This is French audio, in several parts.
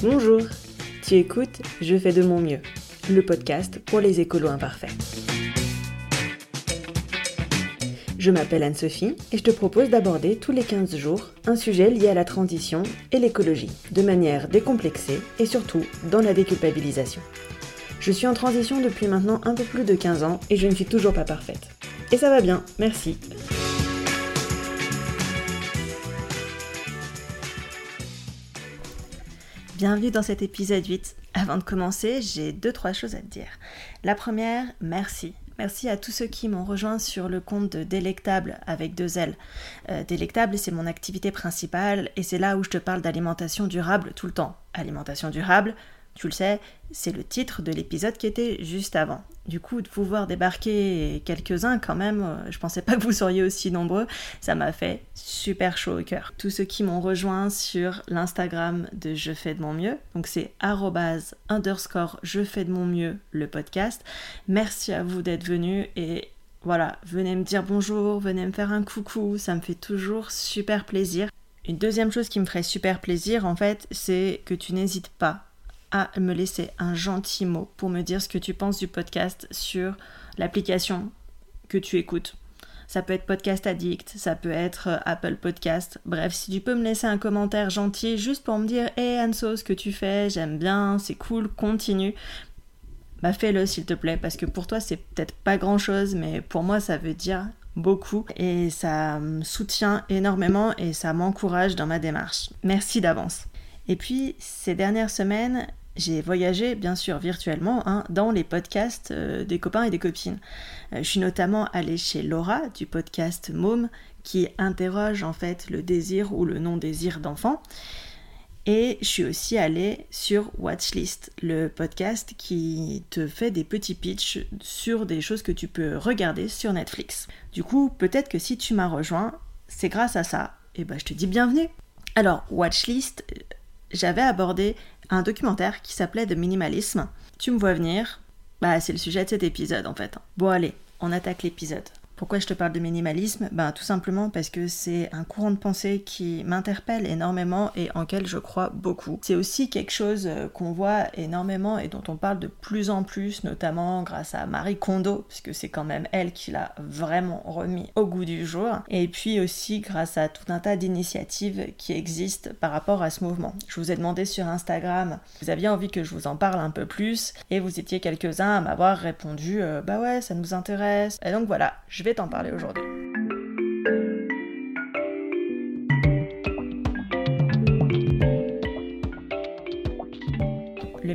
Bonjour, tu écoutes Je fais de mon mieux, le podcast pour les écolos imparfaits. Je m'appelle Anne-Sophie et je te propose d'aborder tous les 15 jours un sujet lié à la transition et l'écologie, de manière décomplexée et surtout dans la déculpabilisation. Je suis en transition depuis maintenant un peu plus de 15 ans et je ne suis toujours pas parfaite. Et ça va bien, merci. Bienvenue dans cet épisode 8. Avant de commencer, j'ai deux trois choses à te dire. La première, merci. Merci à tous ceux qui m'ont rejoint sur le compte de Délectable avec deux L. Euh, Délectable, c'est mon activité principale et c'est là où je te parle d'alimentation durable tout le temps. Alimentation durable, tu le sais, c'est le titre de l'épisode qui était juste avant. Du coup, de vous voir débarquer quelques-uns quand même, euh, je pensais pas que vous seriez aussi nombreux, ça m'a fait super chaud au cœur. Tous ceux qui m'ont rejoint sur l'Instagram de Je fais de mon mieux, donc c'est underscore Je fais de mon mieux le podcast. Merci à vous d'être venus et voilà, venez me dire bonjour, venez me faire un coucou, ça me fait toujours super plaisir. Une deuxième chose qui me ferait super plaisir en fait, c'est que tu n'hésites pas à me laisser un gentil mot pour me dire ce que tu penses du podcast sur l'application que tu écoutes. Ça peut être Podcast Addict, ça peut être euh, Apple Podcast. Bref, si tu peux me laisser un commentaire gentil juste pour me dire Hey Anso, ce que tu fais, j'aime bien, c'est cool, continue. Bah fais-le s'il te plaît, parce que pour toi c'est peut-être pas grand chose, mais pour moi ça veut dire beaucoup et ça me soutient énormément et ça m'encourage dans ma démarche. Merci d'avance. Et puis ces dernières semaines, j'ai voyagé, bien sûr, virtuellement, hein, dans les podcasts euh, des copains et des copines. Euh, je suis notamment allée chez Laura du podcast Môme, qui interroge en fait le désir ou le non-désir d'enfant. Et je suis aussi allée sur Watchlist, le podcast qui te fait des petits pitchs sur des choses que tu peux regarder sur Netflix. Du coup, peut-être que si tu m'as rejoint, c'est grâce à ça. Et ben, je te dis bienvenue. Alors, Watchlist, j'avais abordé un documentaire qui s'appelait The Minimalism. Tu me vois venir Bah, c'est le sujet de cet épisode en fait. Bon, allez, on attaque l'épisode. Pourquoi je te parle de minimalisme? Ben tout simplement parce que c'est un courant de pensée qui m'interpelle énormément et en quel je crois beaucoup. C'est aussi quelque chose euh, qu'on voit énormément et dont on parle de plus en plus, notamment grâce à Marie Kondo, puisque c'est quand même elle qui l'a vraiment remis au goût du jour. Et puis aussi grâce à tout un tas d'initiatives qui existent par rapport à ce mouvement. Je vous ai demandé sur Instagram, vous aviez envie que je vous en parle un peu plus et vous étiez quelques-uns à m'avoir répondu euh, bah ouais ça nous intéresse. Et donc voilà, je vais t'en parler aujourd'hui.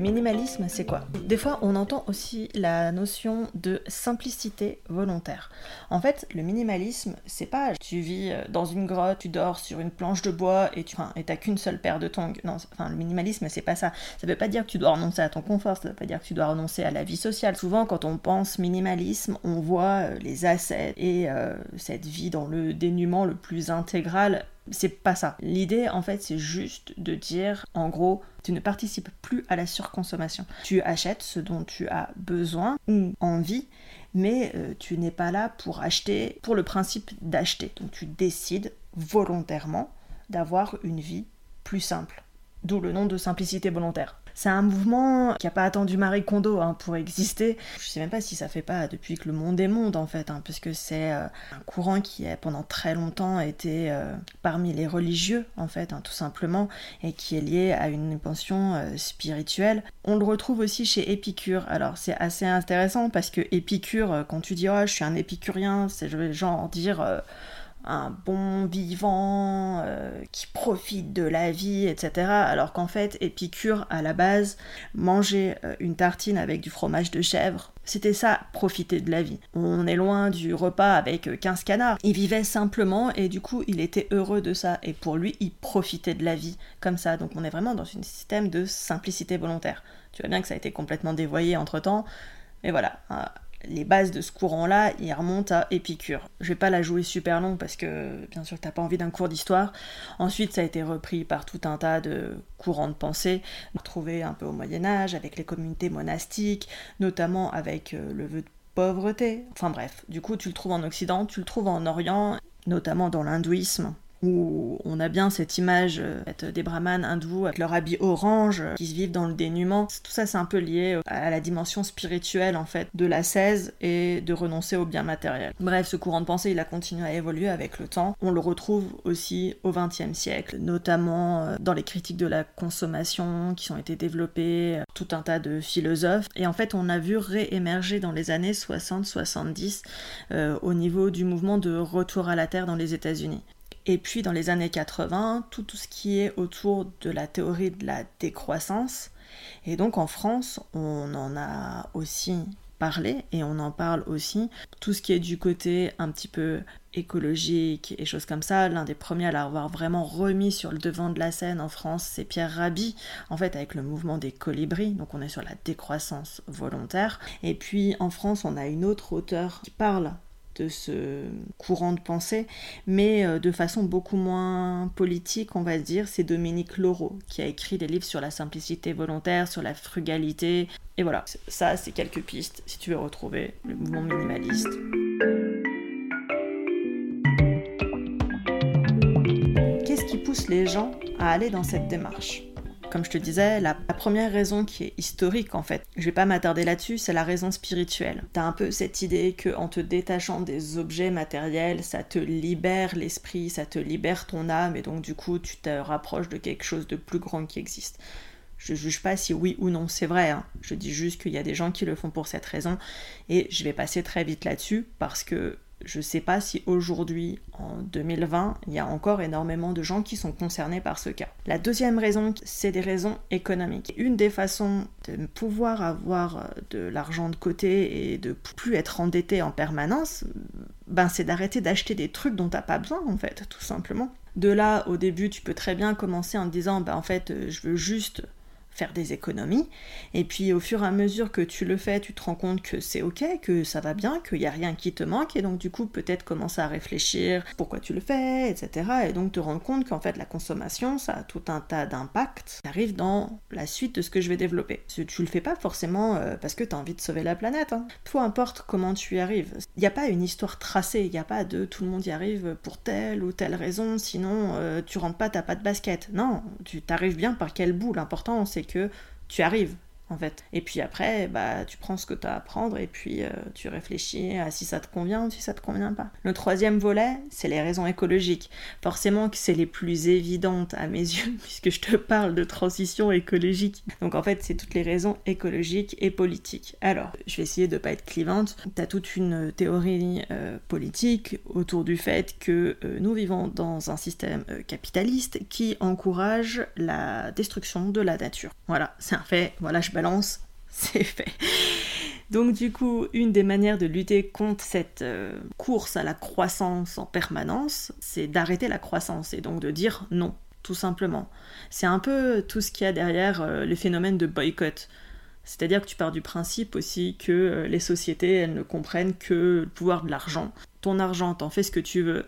Minimalisme, c'est quoi? Des fois, on entend aussi la notion de simplicité volontaire. En fait, le minimalisme, c'est pas tu vis euh, dans une grotte, tu dors sur une planche de bois et tu t'as qu'une seule paire de tongs. Non, enfin, le minimalisme, c'est pas ça. Ça veut pas dire que tu dois renoncer à ton confort, ça veut pas dire que tu dois renoncer à la vie sociale. Souvent, quand on pense minimalisme, on voit euh, les assets et euh, cette vie dans le dénuement le plus intégral c'est pas ça. L'idée, en fait, c'est juste de dire, en gros, tu ne participes plus à la surconsommation. Tu achètes ce dont tu as besoin ou envie, mais euh, tu n'es pas là pour acheter pour le principe d'acheter. Donc tu décides volontairement d'avoir une vie plus simple. D'où le nom de simplicité volontaire. C'est un mouvement qui n'a pas attendu Marie Kondo hein, pour exister. Je sais même pas si ça fait pas depuis que le monde est monde en fait, hein, puisque c'est euh, un courant qui a pendant très longtemps été euh, parmi les religieux en fait, hein, tout simplement, et qui est lié à une pension euh, spirituelle. On le retrouve aussi chez Épicure. Alors c'est assez intéressant parce que Épicure, quand tu dis oh je suis un épicurien, c'est genre dire un bon vivant euh, qui profite de la vie, etc. Alors qu'en fait, Épicure, à la base, manger euh, une tartine avec du fromage de chèvre, c'était ça, profiter de la vie. On est loin du repas avec 15 euh, canards. Il vivait simplement et du coup, il était heureux de ça. Et pour lui, il profitait de la vie comme ça. Donc on est vraiment dans un système de simplicité volontaire. Tu vois bien que ça a été complètement dévoyé entre-temps. Mais voilà, les bases de ce courant-là, il remonte à Épicure. Je vais pas la jouer super long parce que bien sûr t'as pas envie d'un cours d'histoire. Ensuite, ça a été repris par tout un tas de courants de pensée, retrouvés un peu au Moyen Âge, avec les communautés monastiques, notamment avec euh, le vœu de pauvreté. Enfin bref, du coup tu le trouves en Occident, tu le trouves en Orient, notamment dans l'hindouisme où on a bien cette image euh, des brahmanes hindous avec leur habit orange, euh, qui se vivent dans le dénuement. Tout ça, c'est un peu lié à la dimension spirituelle, en fait, de la 16 et de renoncer aux biens matériels. Bref, ce courant de pensée, il a continué à évoluer avec le temps. On le retrouve aussi au XXe siècle, notamment dans les critiques de la consommation qui ont été développées, tout un tas de philosophes. Et en fait, on a vu réémerger dans les années 60-70 au niveau du mouvement de retour à la Terre dans les États-Unis. Et puis dans les années 80, tout, tout ce qui est autour de la théorie de la décroissance. Et donc en France, on en a aussi parlé et on en parle aussi. Tout ce qui est du côté un petit peu écologique et choses comme ça, l'un des premiers à l'avoir vraiment remis sur le devant de la scène en France, c'est Pierre Rabhi, en fait avec le mouvement des colibris, donc on est sur la décroissance volontaire. Et puis en France, on a une autre auteure qui parle de ce courant de pensée, mais euh, de façon beaucoup moins politique, on va dire. C'est Dominique Laureau qui a écrit des livres sur la simplicité volontaire, sur la frugalité. Et voilà, ça, c'est quelques pistes si tu veux retrouver le mouvement minimaliste. Qu'est-ce qui pousse les gens à aller dans cette démarche? Comme je te disais, la, première raison qui est historique en fait, je vais pas m'attarder là-dessus, c'est la raison spirituelle. T'as un peu cette idée que en te détachant des objets matériels, ça te libère l'esprit, ça te libère ton âme, et donc du coup tu te rapproches de quelque chose de plus grand qui existe. Je juge pas si oui ou non c'est vrai, hein. je dis juste qu'il y a des gens qui le font pour cette raison, et je vais passer très vite là-dessus parce que je ne sais pas si aujourd'hui, en 2020, il y a encore énormément de gens qui sont concernés par ce cas. La deuxième raison, c'est des raisons économiques. Une des façons de pouvoir avoir de l'argent de côté et de plus être endetté en permanence, ben c'est d'arrêter d'acheter des trucs dont tu n'as pas besoin en fait, tout simplement. De là, au début, tu peux très bien commencer en te disant, ben en fait, je veux juste faire des économies. Et puis au fur et à mesure que tu le fais, tu te rends compte que c'est ok, que ça va bien, qu'il n'y a rien qui te manque. Et donc du coup, peut-être commencer à réfléchir pourquoi tu le fais, etc. Et donc te rendre compte qu'en fait la consommation, ça a tout un tas d'impacts qui arrivent dans la suite de ce que je vais développer. Tu le fais pas forcément euh, parce que tu as envie de sauver la planète. Hein. Peu importe comment tu y arrives. Il n'y a pas une histoire tracée, il n'y a pas de tout le monde y arrive pour telle ou telle raison, sinon euh, tu rentres pas, t'as pas de basket. Non, tu t'arrives bien par quel bout. L'important c'est que tu arrives en fait. Et puis après, bah, tu prends ce que tu as à prendre et puis euh, tu réfléchis à si ça te convient ou si ça te convient pas. Le troisième volet, c'est les raisons écologiques. Forcément que c'est les plus évidentes à mes yeux puisque je te parle de transition écologique. Donc en fait, c'est toutes les raisons écologiques et politiques. Alors, je vais essayer de pas être clivante. Tu as toute une théorie euh, politique autour du fait que euh, nous vivons dans un système capitaliste qui encourage la destruction de la nature. Voilà, c'est un fait. Voilà, je c'est fait. Donc du coup, une des manières de lutter contre cette euh, course à la croissance en permanence, c'est d'arrêter la croissance et donc de dire non, tout simplement. C'est un peu tout ce qu'il y a derrière euh, les phénomènes de boycott. C'est-à-dire que tu pars du principe aussi que euh, les sociétés, elles ne comprennent que le pouvoir de l'argent. Ton argent, t'en fais ce que tu veux,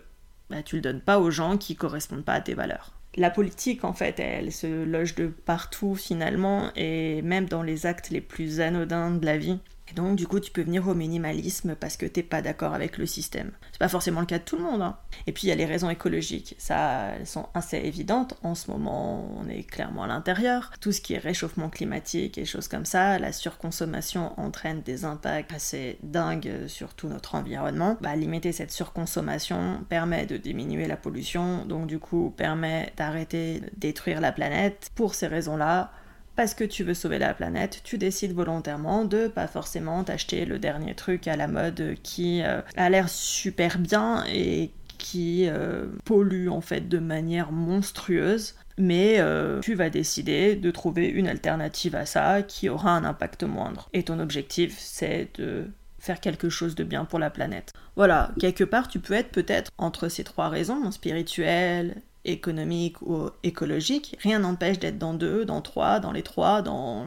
bah, tu le donnes pas aux gens qui correspondent pas à tes valeurs la politique, en fait, elle se loge de partout finalement, et même dans les actes les plus anodins de la vie. Et donc, du coup, tu peux venir au minimalisme parce que t'es pas d'accord avec le système. C'est pas forcément le cas de tout le monde. Hein. Et puis, il y a les raisons écologiques. Ça, elles sont assez évidentes. En ce moment, on est clairement à l'intérieur. Tout ce qui est réchauffement climatique et choses comme ça, la surconsommation entraîne des impacts assez dingues sur tout notre environnement. Bah, limiter cette surconsommation permet de diminuer la pollution, donc du coup, permet d'arrêter de détruire la planète. Pour ces raisons-là, parce que tu veux sauver la planète, tu décides volontairement de pas forcément t'acheter le dernier truc à la mode qui euh, a l'air super bien et qui euh, pollue en fait de manière monstrueuse. Mais euh, tu vas décider de trouver une alternative à ça qui aura un impact moindre. Et ton objectif, c'est de faire quelque chose de bien pour la planète. Voilà, quelque part, tu peux être peut-être entre ces trois raisons, spirituelle, économique ou écologique, rien n'empêche d'être dans deux, dans trois, dans les trois, dans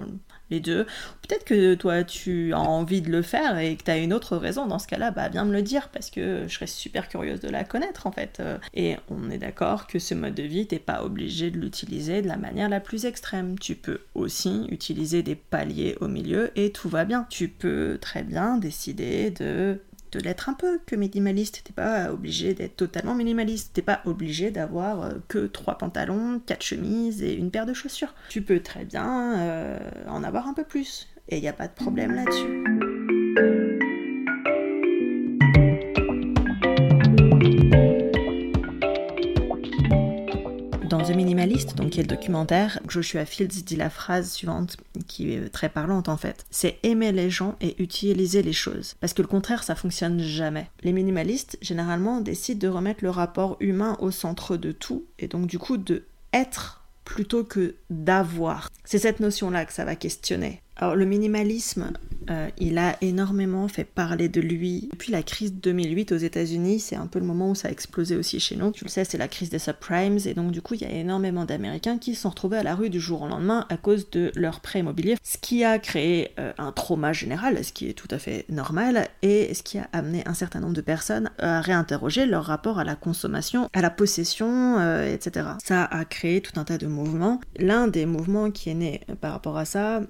les deux. Peut-être que toi tu as envie de le faire et que tu as une autre raison dans ce cas-là, bah viens me le dire parce que je serais super curieuse de la connaître en fait. Et on est d'accord que ce mode de vie, t'es pas obligé de l'utiliser de la manière la plus extrême. Tu peux aussi utiliser des paliers au milieu et tout va bien. Tu peux très bien décider de de l'être un peu que minimaliste. T'es pas obligé d'être totalement minimaliste. T'es pas obligé d'avoir euh, que trois pantalons, quatre chemises et une paire de chaussures. Tu peux très bien euh, en avoir un peu plus. Et il n'y a pas de problème là-dessus. Le documentaire, Joshua Fields dit la phrase suivante qui est très parlante en fait. C'est aimer les gens et utiliser les choses. Parce que le contraire, ça fonctionne jamais. Les minimalistes, généralement, décident de remettre le rapport humain au centre de tout et donc du coup de être plutôt que d'avoir. C'est cette notion-là que ça va questionner. Alors le minimalisme, euh, il a énormément fait parler de lui. Depuis la crise de 2008 aux États-Unis, c'est un peu le moment où ça a explosé aussi chez nous. Tu le sais, c'est la crise des subprimes, et donc du coup, il y a énormément d'Américains qui se sont retrouvés à la rue du jour au lendemain à cause de leurs prêts immobiliers, ce qui a créé euh, un trauma général, ce qui est tout à fait normal, et ce qui a amené un certain nombre de personnes à réinterroger leur rapport à la consommation, à la possession, euh, etc. Ça a créé tout un tas de mouvements. L'un des mouvements qui est né par rapport à ça,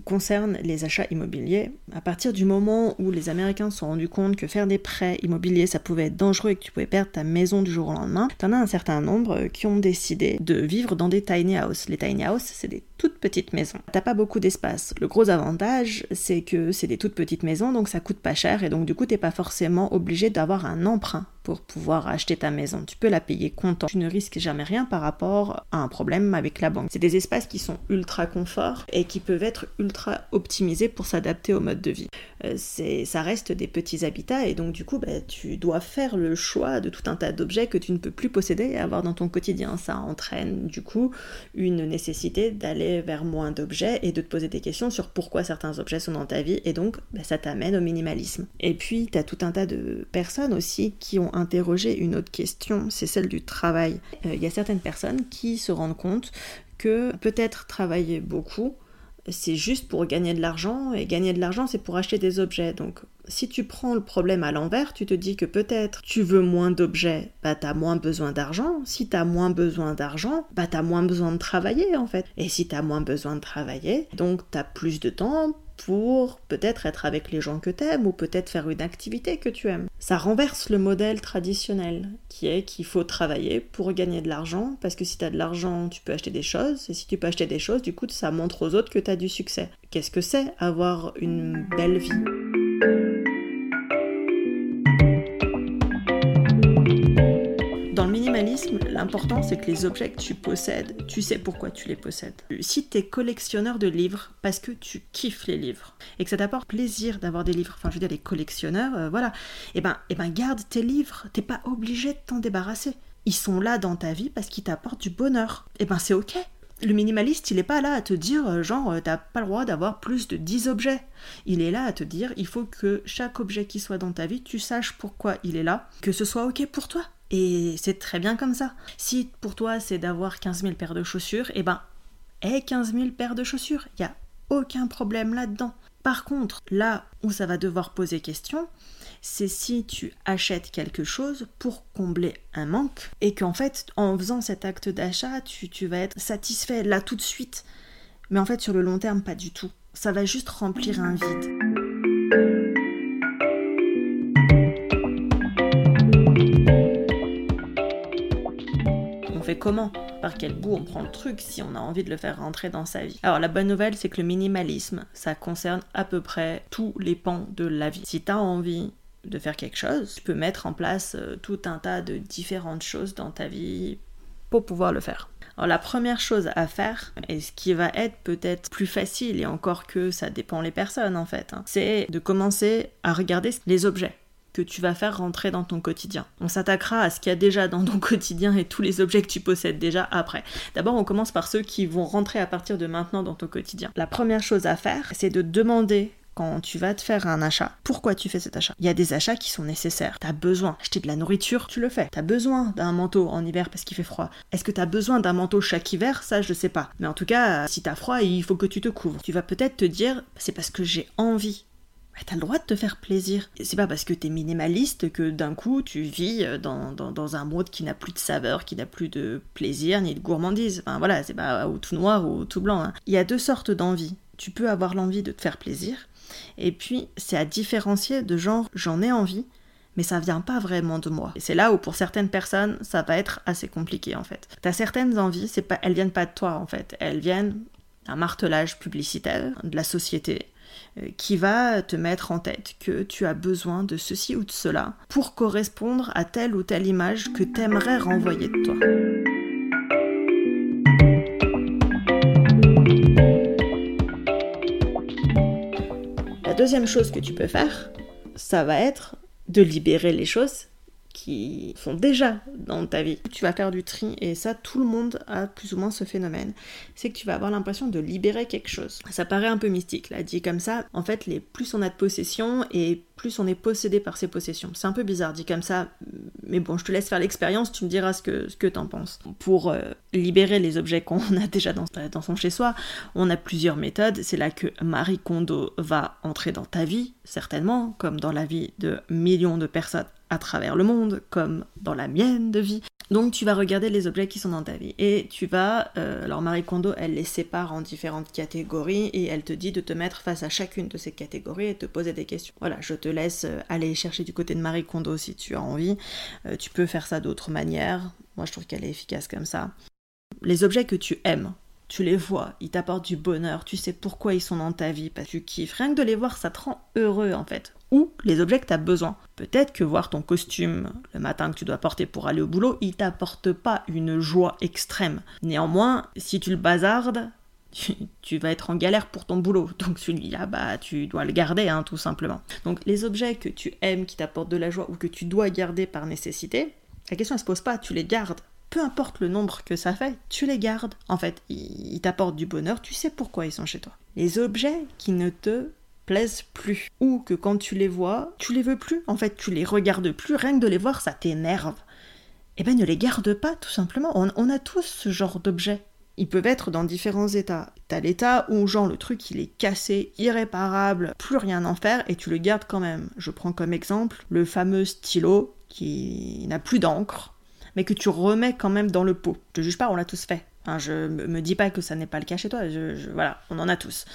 concerne les achats immobiliers. À partir du moment où les Américains se sont rendus compte que faire des prêts immobiliers, ça pouvait être dangereux et que tu pouvais perdre ta maison du jour au lendemain, t'en as un certain nombre qui ont décidé de vivre dans des tiny houses. Les tiny houses, c'est des toutes petites maisons. T'as pas beaucoup d'espace. Le gros avantage, c'est que c'est des toutes petites maisons, donc ça coûte pas cher et donc du coup, t'es pas forcément obligé d'avoir un emprunt pour pouvoir acheter ta maison. Tu peux la payer comptant. Tu ne risques jamais rien par rapport à un problème avec la banque. C'est des espaces qui sont ultra confort et qui peuvent être ultra optimisés pour s'adapter au mode de vie. Euh, ça reste des petits habitats et donc du coup, bah, tu dois faire le choix de tout un tas d'objets que tu ne peux plus posséder et avoir dans ton quotidien. Ça entraîne du coup une nécessité d'aller vers moins d'objets et de te poser des questions sur pourquoi certains objets sont dans ta vie et donc bah, ça t'amène au minimalisme. Et puis, tu as tout un tas de personnes aussi qui ont interroger une autre question, c'est celle du travail. Euh, il y a certaines personnes qui se rendent compte que peut-être travailler beaucoup, c'est juste pour gagner de l'argent, et gagner de l'argent, c'est pour acheter des objets. Donc, si tu prends le problème à l'envers, tu te dis que peut-être tu veux moins d'objets, bah t'as moins besoin d'argent. Si t'as moins besoin d'argent, bah t'as moins besoin de travailler en fait. Et si t'as moins besoin de travailler, donc t'as plus de temps pour peut-être être avec les gens que t'aimes ou peut-être faire une activité que tu aimes. Ça renverse le modèle traditionnel qui est qu'il faut travailler pour gagner de l'argent parce que si t'as de l'argent, tu peux acheter des choses et si tu peux acheter des choses, du coup, ça montre aux autres que t'as du succès. Qu'est-ce que c'est avoir une belle vie? L'important c'est que les objets que tu possèdes, tu sais pourquoi tu les possèdes. Si tu es collectionneur de livres parce que tu kiffes les livres et que ça t'apporte plaisir d'avoir des livres, enfin je veux dire les collectionneurs, euh, voilà, et eh ben, et eh ben garde tes livres, t'es pas obligé de t'en débarrasser. Ils sont là dans ta vie parce qu'ils t'apportent du bonheur. Et eh ben c'est ok. Le minimaliste, il est pas là à te dire, euh, genre, euh, t'as pas le droit d'avoir plus de 10 objets. Il est là à te dire, il faut que chaque objet qui soit dans ta vie, tu saches pourquoi il est là, que ce soit ok pour toi. Et c'est très bien comme ça. Si pour toi c'est d'avoir 15 000 paires de chaussures, eh ben, aie 15 000 paires de chaussures. Il n'y a aucun problème là-dedans. Par contre, là où ça va devoir poser question, c'est si tu achètes quelque chose pour combler un manque et qu'en fait, en faisant cet acte d'achat, tu, tu vas être satisfait là tout de suite. Mais en fait, sur le long terme, pas du tout. Ça va juste remplir un vide. Fait comment? Par quel bout on prend le truc si on a envie de le faire rentrer dans sa vie? Alors la bonne nouvelle, c'est que le minimalisme, ça concerne à peu près tous les pans de la vie. Si tu as envie de faire quelque chose, tu peux mettre en place euh, tout un tas de différentes choses dans ta vie pour pouvoir le faire. Alors la première chose à faire, et ce qui va être peut-être plus facile, et encore que ça dépend les personnes en fait, hein, c'est de commencer à regarder les objets que tu vas faire rentrer dans ton quotidien. On s'attaquera à ce qu'il y a déjà dans ton quotidien et tous les objets que tu possèdes déjà après. D'abord, on commence par ceux qui vont rentrer à partir de maintenant dans ton quotidien. La première chose à faire, c'est de demander quand tu vas te faire un achat, pourquoi tu fais cet achat Il y a des achats qui sont nécessaires. T'as besoin acheter de la nourriture, tu le fais. T'as besoin d'un manteau en hiver parce qu'il fait froid. Est-ce que t'as besoin d'un manteau chaque hiver? Ça, je sais pas. Mais en tout cas, si t'as froid, il faut que tu te couvres. Tu vas peut-être te dire, c'est parce que j'ai envie bah, t'as le droit de te faire plaisir. C'est pas parce que t'es minimaliste que d'un coup tu vis euh, dans, un monde qui n'a plus de saveur, qui n'a plus de plaisir ni de gourmandise. Enfin voilà, c'est pas ou tout noir ou tout blanc. Hein. Il y a deux sortes d'envie. tu peux avoir l'envie de te faire plaisir. Et puis, c'est à différencier de genre j'en ai envie, mais ça vient pas vraiment de moi. Et c'est là où pour certaines personnes, ça va être assez compliqué en fait. T'as certaines envies, c'est pas, elles viennent pas de toi en fait, elles viennent d'un martelage publicitaire de la société qui va te mettre en tête que tu as besoin de ceci ou de cela pour correspondre à telle ou telle image que t'aimerais renvoyer de toi. La deuxième chose que tu peux faire, ça va être de libérer les choses qui sont déjà dans ta vie. Tu vas faire du tri et ça, tout le monde a plus ou moins ce phénomène. C'est que tu vas avoir l'impression de libérer quelque chose. Ça paraît un peu mystique, là, dit comme ça. En fait, les plus on a de possessions et plus on est possédé par ses possessions. C'est un peu bizarre dit comme ça, mais bon, je te laisse faire l'expérience, tu me diras ce que, ce que t'en penses. Pour euh, libérer les objets qu'on a déjà dans, dans son chez-soi, on a plusieurs méthodes. C'est là que Marie Kondo va entrer dans ta vie, certainement, comme dans la vie de millions de personnes à travers le monde, comme dans la mienne de vie. Donc tu vas regarder les objets qui sont dans ta vie et tu vas, euh, alors Marie Kondo, elle les sépare en différentes catégories et elle te dit de te mettre face à chacune de ces catégories et te poser des questions. Voilà, je te laisse euh, aller chercher du côté de Marie Kondo si tu as envie. Euh, tu peux faire ça d'autres manières. Moi, je trouve qu'elle est efficace comme ça. Les objets que tu aimes, tu les vois, ils t'apportent du bonheur, tu sais pourquoi ils sont dans ta vie, parce que tu kiffes. Rien que de les voir, ça te rend heureux en fait. Ou les objets que tu as besoin. Peut-être que voir ton costume le matin que tu dois porter pour aller au boulot, il t'apporte pas une joie extrême. Néanmoins, si tu le bazardes, tu, vas être en galère pour ton boulot. Donc celui-là, bah, tu dois le garder, hein, tout simplement. Donc les objets que tu aimes, qui t'apportent de la joie ou que tu dois garder par nécessité, la question ne se pose pas, tu les gardes peu importe le nombre que ça fait, tu les gardes. En fait, ils t'apportent du bonheur, tu sais pourquoi ils sont chez toi. Les objets qui ne te plaisent plus, ou que quand tu les vois, tu les veux plus. En fait, tu les regardes plus, rien que de les voir, ça t'énerve. Eh ben, ne les garde pas, tout simplement. On, a tous ce genre d'objets. Ils peuvent être dans différents états. T'as l'état où, genre, le truc, il est cassé, irréparable, plus rien en faire, et tu le gardes quand même. Je prends comme exemple le fameux stylo qui n'a plus d'encre, mais que tu remets quand même dans le pot. Je te juge pas, on l'a tous fait. Hein, je me dis pas que ça n'est pas le cas chez toi, je, voilà, on en a tous.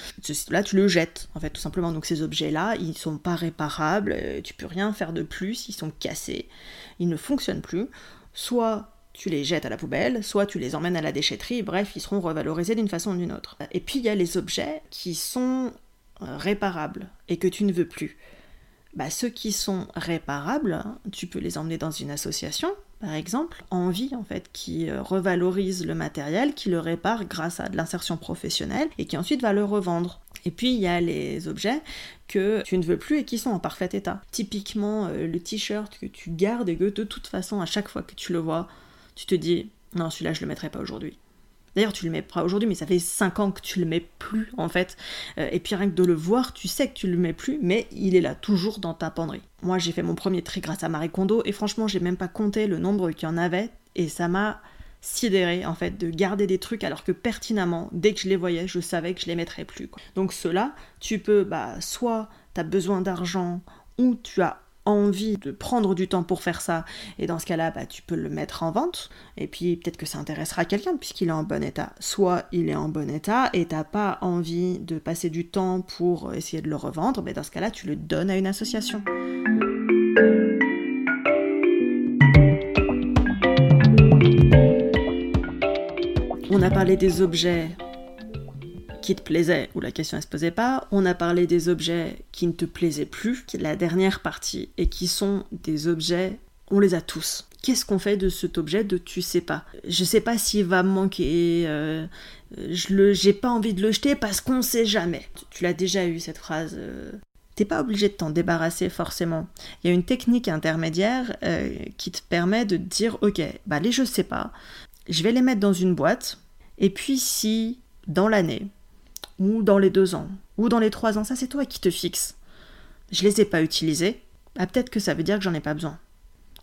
Là, tu le jettes, en fait, tout simplement. Donc ces objets-là, ils sont pas réparables, euh, tu peux rien faire de plus, ils sont cassés, ils ne fonctionnent plus. Soit tu les jettes à la poubelle, soit tu les emmènes à la déchetterie, bref, ils seront revalorisés d'une façon ou d'une autre. Et puis il y a les objets qui sont euh, réparables et que tu ne veux plus. Bah, ceux qui sont réparables, hein, tu peux les emmener dans une association, par exemple, en vie en fait, qui euh, revalorise le matériel, qui le répare grâce à de l'insertion professionnelle et qui ensuite va le revendre. Et puis il y a les objets que tu ne veux plus et qui sont en parfait état. Typiquement euh, le t-shirt que tu gardes et que de toute façon à chaque fois que tu le vois, tu te dis non celui-là je le mettrai pas aujourd'hui. D'ailleurs, tu le mets pas aujourd'hui, mais ça fait 5 ans que tu le mets plus, en fait. Euh, et puis rien que de le voir, tu sais que tu le mets plus, mais il est là, toujours dans ta penderie. Moi, j'ai fait mon premier tri grâce à Marie Kondo, et franchement, j'ai même pas compté le nombre qu'il y en avait, et ça m'a sidéré, en fait, de garder des trucs alors que pertinemment, dès que je les voyais, je savais que je les mettrais plus. Donc cela, tu peux, bah, soit tu as besoin d'argent, ou tu as envie de prendre du temps pour faire ça, et dans ce cas-là, bah, tu peux le mettre en vente, et puis peut-être que ça intéressera quelqu'un puisqu'il est en bon état. Soit il est en bon état et t'as pas envie de passer du temps pour essayer de le revendre, mais dans ce cas-là, tu le donnes à une association. On a parlé des objets qui te plaisait, où la question ne se posait pas. On a parlé des objets qui ne te plaisaient plus, la dernière partie, et qui sont des objets, on les a tous. Qu'est-ce qu'on fait de cet objet de tu sais pas? Je sais pas s'il va me manquer, euh, je le, j'ai pas envie de le jeter parce qu'on sait jamais. Tu, l'as déjà eu cette phrase. Euh, T'es pas obligé de t'en débarrasser forcément. Il y a une technique intermédiaire euh, qui te permet de dire ok, bah les je sais pas, je vais les mettre dans une boîte, et puis si dans l'année ou dans les deux ans, ou dans les trois ans, ça c'est toi qui te fixes. Je les ai pas utilisés, bah peut-être que ça veut dire que j'en ai pas besoin.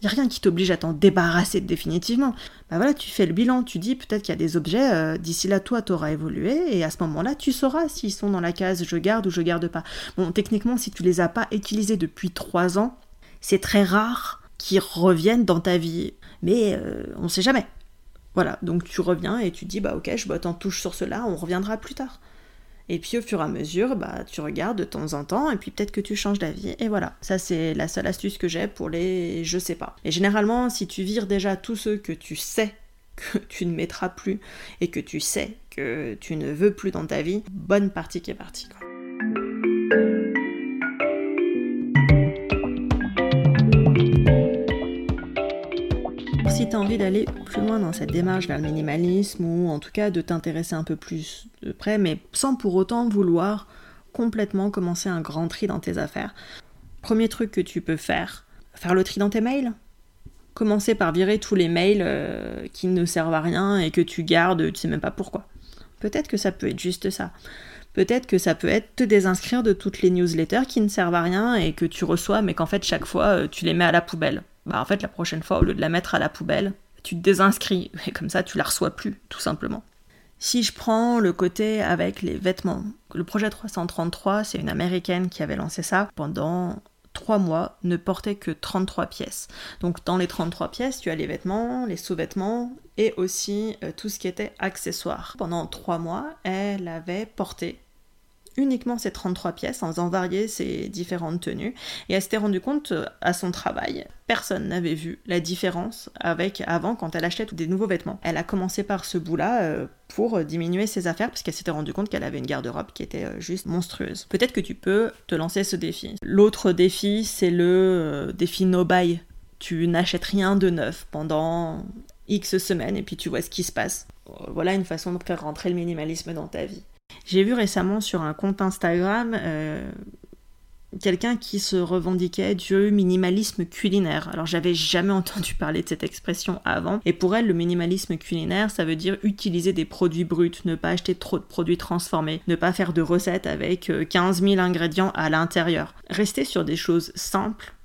Il a rien qui t'oblige à t'en débarrasser définitivement. Bah voilà, tu fais le bilan, tu dis peut-être qu'il y a des objets, euh, d'ici là toi t'auras évolué, et à ce moment-là tu sauras s'ils sont dans la case je garde ou je garde pas. Bon, techniquement, si tu les as pas utilisés depuis trois ans, c'est très rare qu'ils reviennent dans ta vie. Mais euh, on sait jamais. Voilà, donc tu reviens et tu dis bah ok, je botte touche sur cela, on reviendra plus tard. Et puis au fur et à mesure, bah, tu regardes de temps en temps et puis peut-être que tu changes d'avis. Et voilà, ça c'est la seule astuce que j'ai pour les je sais pas. Et généralement, si tu vires déjà tous ceux que tu sais que tu ne mettras plus et que tu sais que tu ne veux plus dans ta vie, bonne partie qui est partie. Envie d'aller plus loin dans cette démarche vers le minimalisme, ou en tout cas de t'intéresser un peu plus de près, mais sans pour autant vouloir complètement commencer un grand tri dans tes affaires, premier truc que tu peux faire, faire le tri dans tes mails. Commencer par virer tous les mails euh, qui ne servent à rien et que tu gardes, tu sais même pas pourquoi. Peut-être que ça peut être juste ça. Peut-être que ça peut être te désinscrire de toutes les newsletters qui ne servent à rien et que tu reçois, mais qu'en fait chaque fois euh, tu les mets à la poubelle bah en fait la prochaine fois au lieu de la mettre à la poubelle, tu te désinscris et comme ça tu la reçois plus tout simplement. Si je prends le côté avec les vêtements, le projet 333, c'est une américaine qui avait lancé ça pendant 3 mois, ne portait que 33 pièces. Donc dans les 33 pièces, tu as les vêtements, les sous-vêtements et aussi euh, tout ce qui était accessoires. Pendant 3 mois, elle avait porté uniquement ces 33 pièces en faisant varier ses différentes tenues. Et elle s'était rendue compte euh, à son travail, personne n'avait vu la différence avec avant quand elle achetait des nouveaux vêtements. Elle a commencé par ce bout-là euh, pour diminuer ses affaires parce qu'elle s'était rendue compte qu'elle avait une garde-robe qui était euh, juste monstrueuse. Peut-être que tu peux te lancer ce défi. L'autre défi, c'est le défi no buy. Tu n'achètes rien de neuf pendant X semaines et puis tu vois ce qui se passe. Voilà une façon de faire rentrer le minimalisme dans ta vie. J'ai vu récemment sur un compte Instagram euh, quelqu'un qui se revendiquait du minimalisme culinaire. Alors j'avais jamais entendu parler de cette expression avant. Et pour elle, le minimalisme culinaire, ça veut dire utiliser des produits bruts, ne pas acheter trop de produits transformés, ne pas faire de recettes avec 15 euh, 000 ingrédients à l'intérieur. Rester sur des choses simples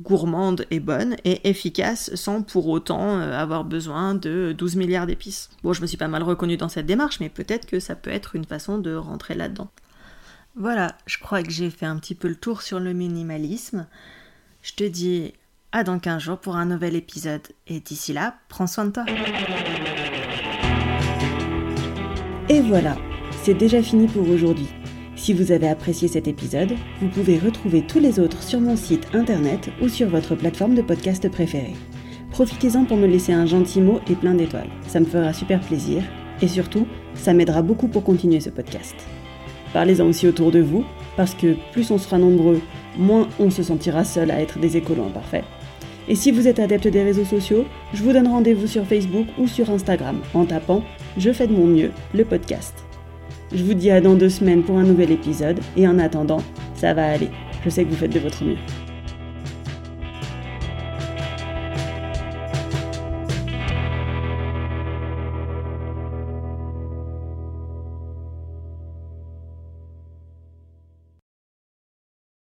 gourmande et bonne et efficace sans pour autant euh, avoir besoin de 12 milliards d'épices. Bon, je me suis pas mal reconnue dans cette démarche, mais peut-être que ça peut être une façon de rentrer là-dedans. Voilà, je crois que j'ai fait un petit peu le tour sur le minimalisme. Je te dis à dans 15 jours pour un nouvel épisode et d'ici là, prends soin de toi. Et voilà, c'est déjà fini pour aujourd'hui. Si vous avez apprécié cet épisode, vous pouvez retrouver tous les autres sur mon site internet ou sur votre plateforme de podcast préférée. Profitez-en pour me laisser un gentil mot et plein d'étoiles. Ça me fera super plaisir et surtout, ça m'aidera beaucoup pour continuer ce podcast. Parlez-en aussi autour de vous, parce que plus on sera nombreux, moins on se sentira seul à être des écolos imparfaits. Et si vous êtes adepte des réseaux sociaux, je vous donne rendez-vous sur Facebook ou sur Instagram en tapant Je fais de mon mieux, le podcast. Je vous dis à dans deux semaines pour un nouvel épisode et en attendant, ça va aller. Je sais que vous faites de votre mieux.